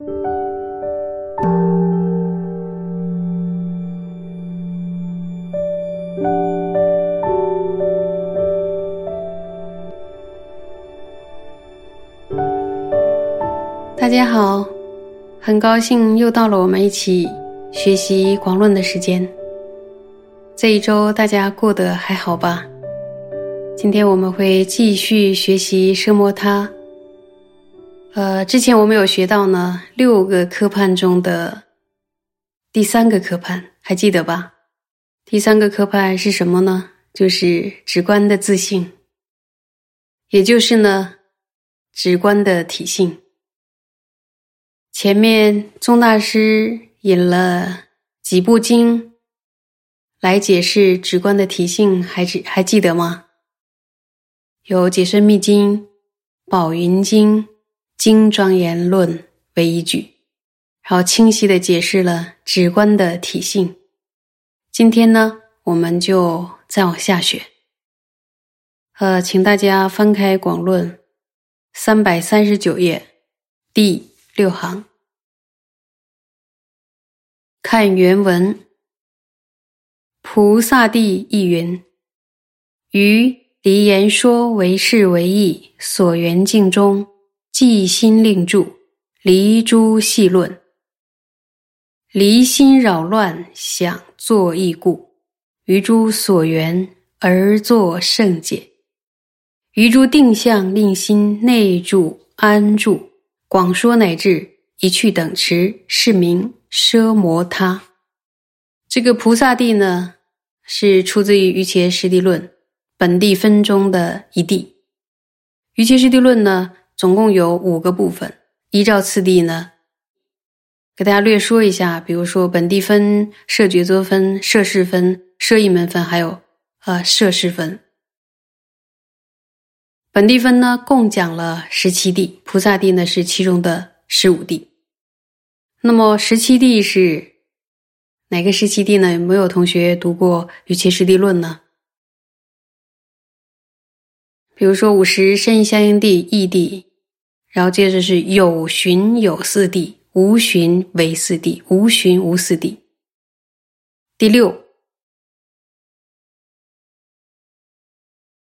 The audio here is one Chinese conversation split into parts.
大家好，很高兴又到了我们一起学习广论的时间。这一周大家过得还好吧？今天我们会继续学习奢摩他。呃，之前我们有学到呢六个科判中的第三个科判，还记得吧？第三个科判是什么呢？就是直观的自信，也就是呢直观的体性。前面宗大师引了几部经来解释直观的体性，还记还记得吗？有《解深密经》《宝云经》《经庄严论》为依据，然后清晰的解释了直观的体性。今天呢，我们就再往下学。呃，请大家翻开《广论》三百三十九页第六行。看原文，菩萨地亦云：于离言说为是为义，所缘境中，即心令住，离诸细论，离心扰乱，想作意故，于诸所缘而作圣解，于诸定向令心内住安住，广说乃至一去等持，是名。奢摩他，这个菩萨地呢，是出自于《瑜伽师地论》本地分中的一地。《瑜伽师地论》呢，总共有五个部分，依照次第呢，给大家略说一下。比如说，本地分、摄觉作分、摄事分、摄一门分，还有呃摄事分。本地分呢，共讲了十七地，菩萨地呢是其中的十五地。那么十七地是哪个十七地呢？有没有同学读过《与其实地论》呢？比如说五十身相应地异地，然后接着是有寻有四地，无寻为四地，无寻无四地。第六，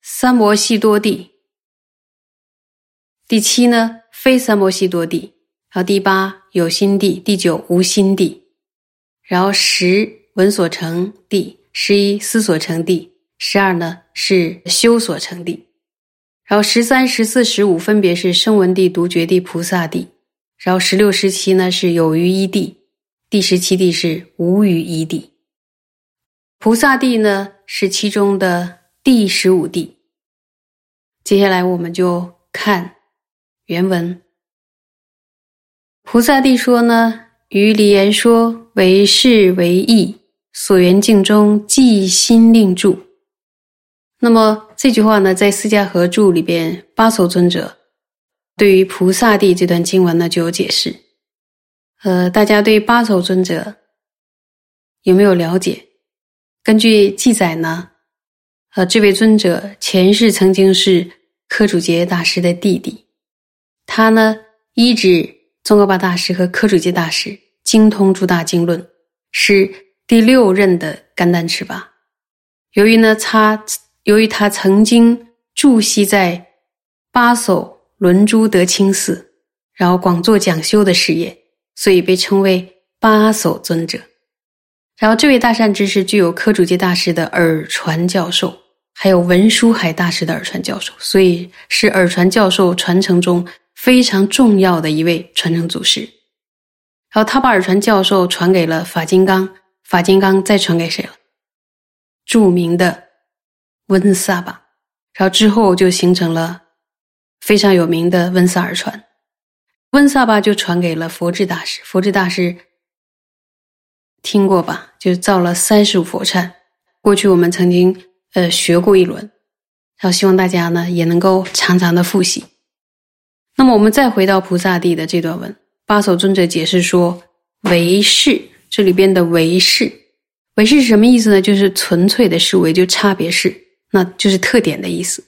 三摩悉多地。第七呢，非三摩悉多地。然后第八有心地，第九无心地，然后十闻所成地，十一思所成地，十二呢是修所成地，然后十三、十四、十五分别是声闻地、独觉地、菩萨地，然后十六、十七呢是有余一地，第十七地是无余一地，菩萨地呢是其中的第十五地。接下来我们就看原文。菩萨地说呢，于离言说为是为义，所缘境中即心令住。那么这句话呢，在《释迦合注》里边，八首尊者对于菩萨地这段经文呢就有解释。呃，大家对八首尊者有没有了解？根据记载呢，呃，这位尊者前世曾经是科主杰大师的弟弟，他呢一直。宗喀巴大师和科主杰大师精通诸大经论，是第六任的甘丹赤巴。由于呢，他由于他曾经住锡在巴首伦珠德清寺，然后广做讲修的事业，所以被称为巴首尊者。然后这位大善知识具有科主杰大师的耳传教授，还有文殊海大师的耳传教授，所以是耳传教授传承中。非常重要的一位传承祖师，然后他把耳传教授传给了法金刚，法金刚再传给谁了？著名的温萨巴，然后之后就形成了非常有名的温萨尔传，温萨巴就传给了佛智大师，佛智大师听过吧？就造了三十五佛刹，过去我们曾经呃学过一轮，然后希望大家呢也能够常常的复习。那么我们再回到菩萨地的这段文，八首尊者解释说：“唯是这里边的唯是，唯是是什么意思呢？就是纯粹的是唯，就差别是，那就是特点的意思。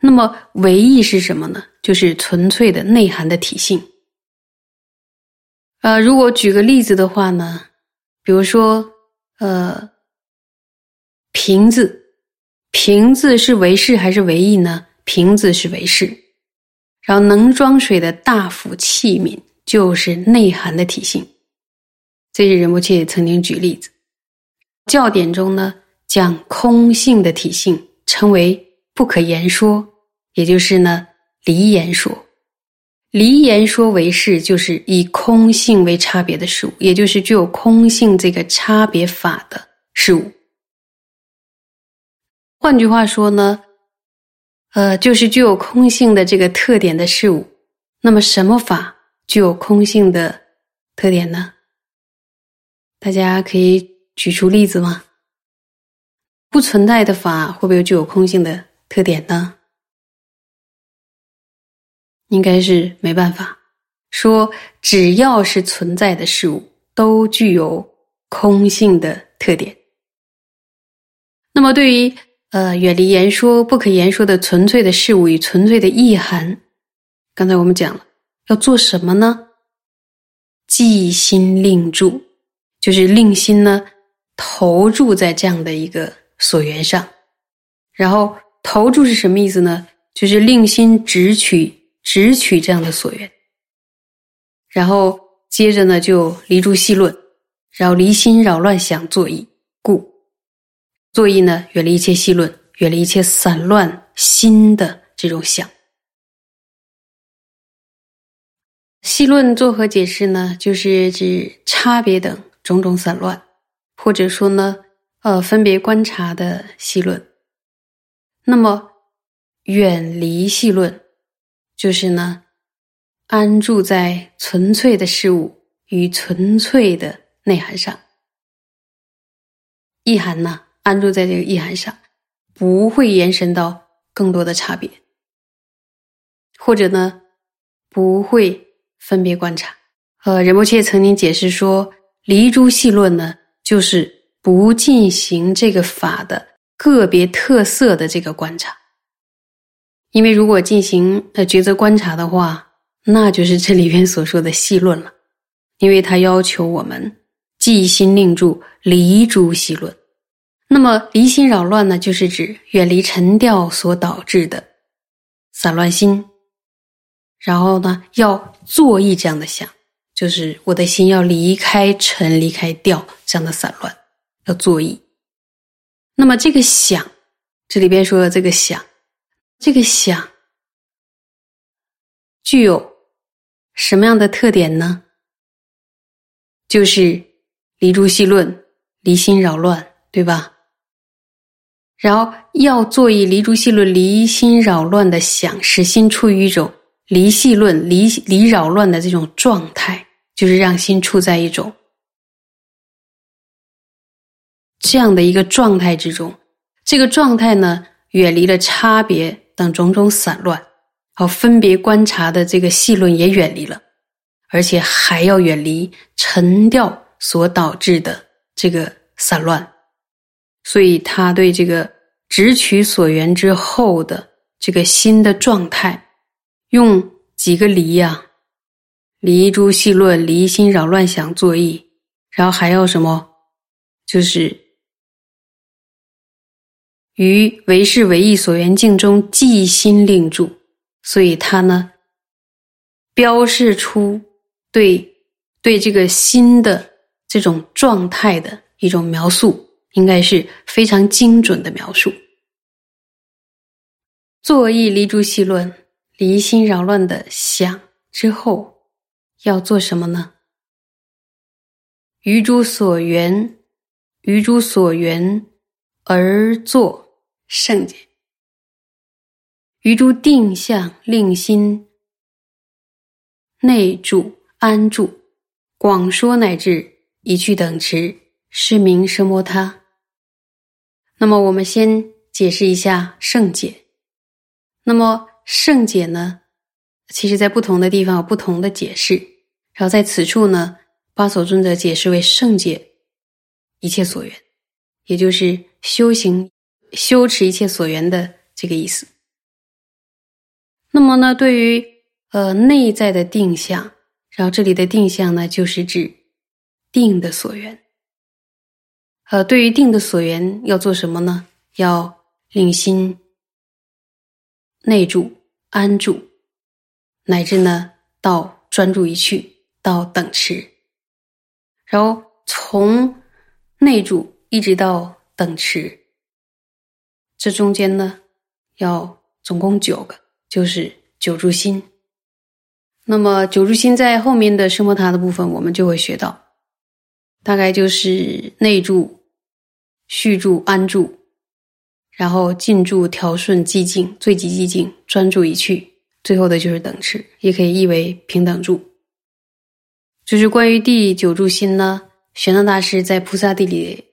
那么唯意是什么呢？就是纯粹的内涵的体性。呃，如果举个例子的话呢，比如说，呃，瓶子，瓶子是唯是还是唯意呢？瓶子是唯是，然后能装水的大釜器皿就是内涵的体性。这是仁波切曾经举例子，教典中呢将空性的体性称为不可言说，也就是呢离言说。离言说为是，就是以空性为差别的事物，也就是具有空性这个差别法的事物。换句话说呢，呃，就是具有空性的这个特点的事物。那么，什么法具有空性的特点呢？大家可以举出例子吗？不存在的法会不会具有空性的特点呢？应该是没办法说，只要是存在的事物，都具有空性的特点。那么，对于呃远离言说、不可言说的纯粹的事物与纯粹的意涵，刚才我们讲了，要做什么呢？即心令住，就是令心呢投注在这样的一个所缘上，然后投注是什么意思呢？就是令心直取。直取这样的所缘，然后接着呢就离诸细论，然后离心扰乱想作意，故作意呢远离一切细论，远离一切散乱心的这种想。细论作何解释呢？就是指差别等种种散乱，或者说呢呃分别观察的细论。那么远离细论。就是呢，安住在纯粹的事物与纯粹的内涵上，意涵呢，安住在这个意涵上，不会延伸到更多的差别，或者呢，不会分别观察。呃，仁波切曾经解释说，离诸细论呢，就是不进行这个法的个别特色的这个观察。因为如果进行呃抉择观察的话，那就是这里边所说的细论了。因为他要求我们即心令住，离诸细论。那么离心扰乱呢，就是指远离沉掉所导致的散乱心。然后呢，要坐意这样的想，就是我的心要离开沉、离开掉这样的散乱，要坐意。那么这个想，这里边说的这个想。这个想具有什么样的特点呢？就是离诸细论，离心扰乱，对吧？然后要做一离诸细论、离心扰乱的想，使心处于一种离戏论、离离扰乱的这种状态，就是让心处在一种这样的一个状态之中。这个状态呢，远离了差别。等种种散乱，好分别观察的这个细论也远离了，而且还要远离沉掉所导致的这个散乱，所以他对这个直取所缘之后的这个新的状态，用几个离呀，离诸细论，离心扰乱想作意，然后还要什么，就是。于唯是唯意所缘境中，即心令住，所以他呢，标示出对对这个心的这种状态的一种描述，应该是非常精准的描述。作意离诸细论，离心扰乱的想之后，要做什么呢？于诸所缘，于诸所缘而作。圣洁，于诸定向令心内住安住，广说乃至一去等持，是名奢摩他。那么我们先解释一下圣解。那么圣解呢，其实在不同的地方有不同的解释。然后在此处呢，巴所尊者解释为圣解一切所缘，也就是修行。修持一切所缘的这个意思。那么呢，对于呃内在的定向，然后这里的定向呢，就是指定的所缘。呃，对于定的所缘要做什么呢？要令心内住、安住，乃至呢到专注一去，到等持，然后从内住一直到等持，这中间呢要总共九个，就是九住心。那么九住心在后面的生摩他的部分，我们就会学到，大概就是内住。续住、安住，然后静住、调顺、寂静、最极寂静、专注一去，最后的就是等持，也可以译为平等住。就是关于第九住心呢，玄奘大师在《菩萨地》里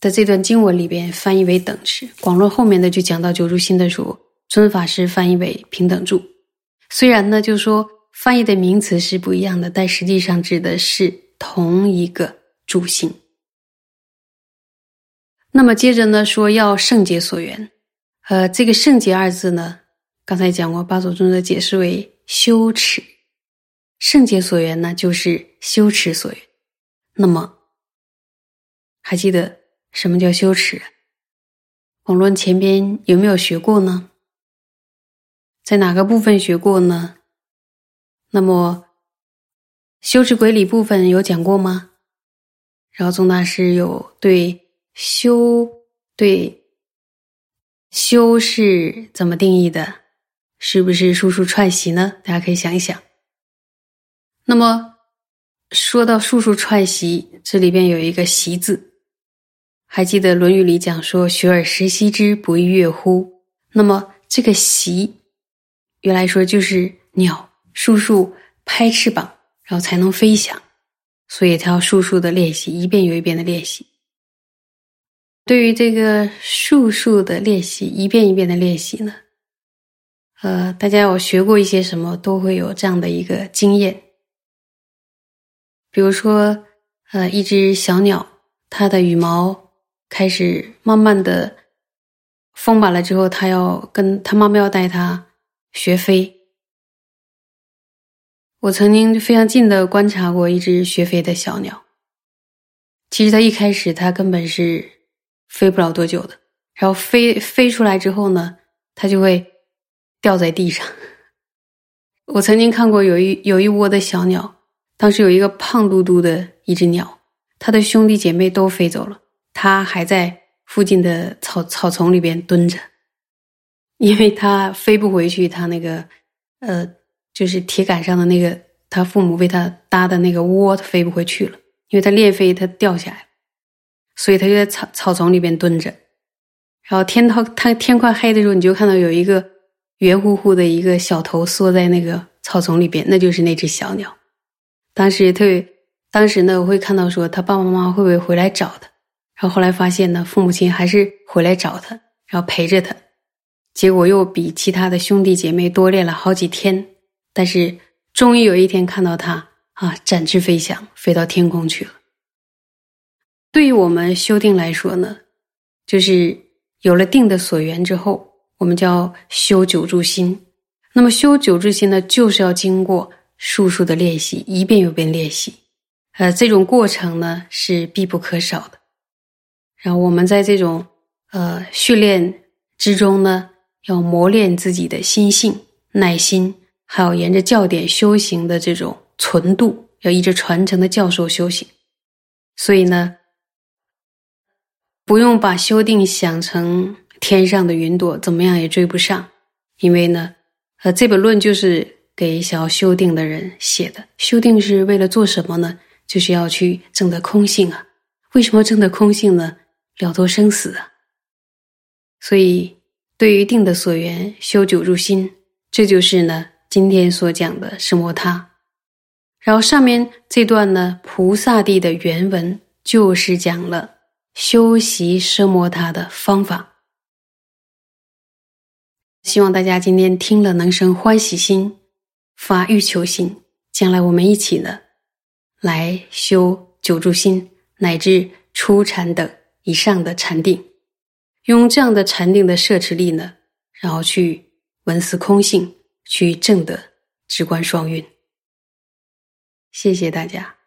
的这段经文里边翻译为等持，广论后面的就讲到九住心的时候，尊法师翻译为平等住。虽然呢，就说翻译的名词是不一样的，但实际上指的是同一个住心。那么接着呢，说要圣洁所缘，呃，这个“圣洁”二字呢，刚才讲过，八祖宗的解释为羞耻。圣洁所缘呢，就是羞耻所缘。那么，还记得什么叫羞耻？网络前边有没有学过呢？在哪个部分学过呢？那么，羞耻鬼理部分有讲过吗？然后宗大师有对。修对修是怎么定义的？是不是数数串习呢？大家可以想一想。那么说到数数串习，这里边有一个“习”字，还记得《论语》里讲说“学而时习之，不亦说乎”？那么这个“习”原来说就是鸟数数拍翅膀，然后才能飞翔，所以它要数数的练习，一遍又一遍的练习。对于这个数数的练习，一遍一遍的练习呢，呃，大家有学过一些什么，都会有这样的一个经验。比如说，呃，一只小鸟，它的羽毛开始慢慢的丰满了之后，他要跟他妈妈要带他学飞。我曾经非常近的观察过一只学飞的小鸟，其实它一开始它根本是。飞不了多久的，然后飞飞出来之后呢，它就会掉在地上。我曾经看过有一有一窝的小鸟，当时有一个胖嘟嘟的一只鸟，它的兄弟姐妹都飞走了，它还在附近的草草丛里边蹲着，因为它飞不回去，它那个呃，就是铁杆上的那个他父母为它搭的那个窝，它飞不回去了，因为它练飞，它掉下来。所以他就在草草丛里边蹲着，然后天到他天快黑的时候，你就看到有一个圆乎乎的一个小头缩在那个草丛里边，那就是那只小鸟。当时特别，当时呢，我会看到说他爸爸妈妈会不会回来找他，然后后来发现呢，父母亲还是回来找他，然后陪着他，结果又比其他的兄弟姐妹多练了好几天，但是终于有一天看到他啊，展翅飞翔，飞到天空去了。对于我们修定来说呢，就是有了定的所缘之后，我们叫修九住心。那么修九住心呢，就是要经过数数的练习，一遍又一遍练习。呃，这种过程呢是必不可少的。然后我们在这种呃训练之中呢，要磨练自己的心性、耐心，还有沿着教典修行的这种纯度，要依着传承的教授修行。所以呢。不用把修定想成天上的云朵，怎么样也追不上。因为呢，呃，这本论就是给想要修定的人写的。修定是为了做什么呢？就是要去证得空性啊。为什么证得空性呢？了脱生死啊。所以，对于定的所缘，修九入心，这就是呢今天所讲的什摩他。然后上面这段呢，菩萨地的原文就是讲了。修习奢摩他的方法，希望大家今天听了能生欢喜心、发欲求心。将来我们一起呢，来修九住心，乃至初禅等以上的禅定，用这样的禅定的摄持力呢，然后去闻思空性，去证得直观双运。谢谢大家。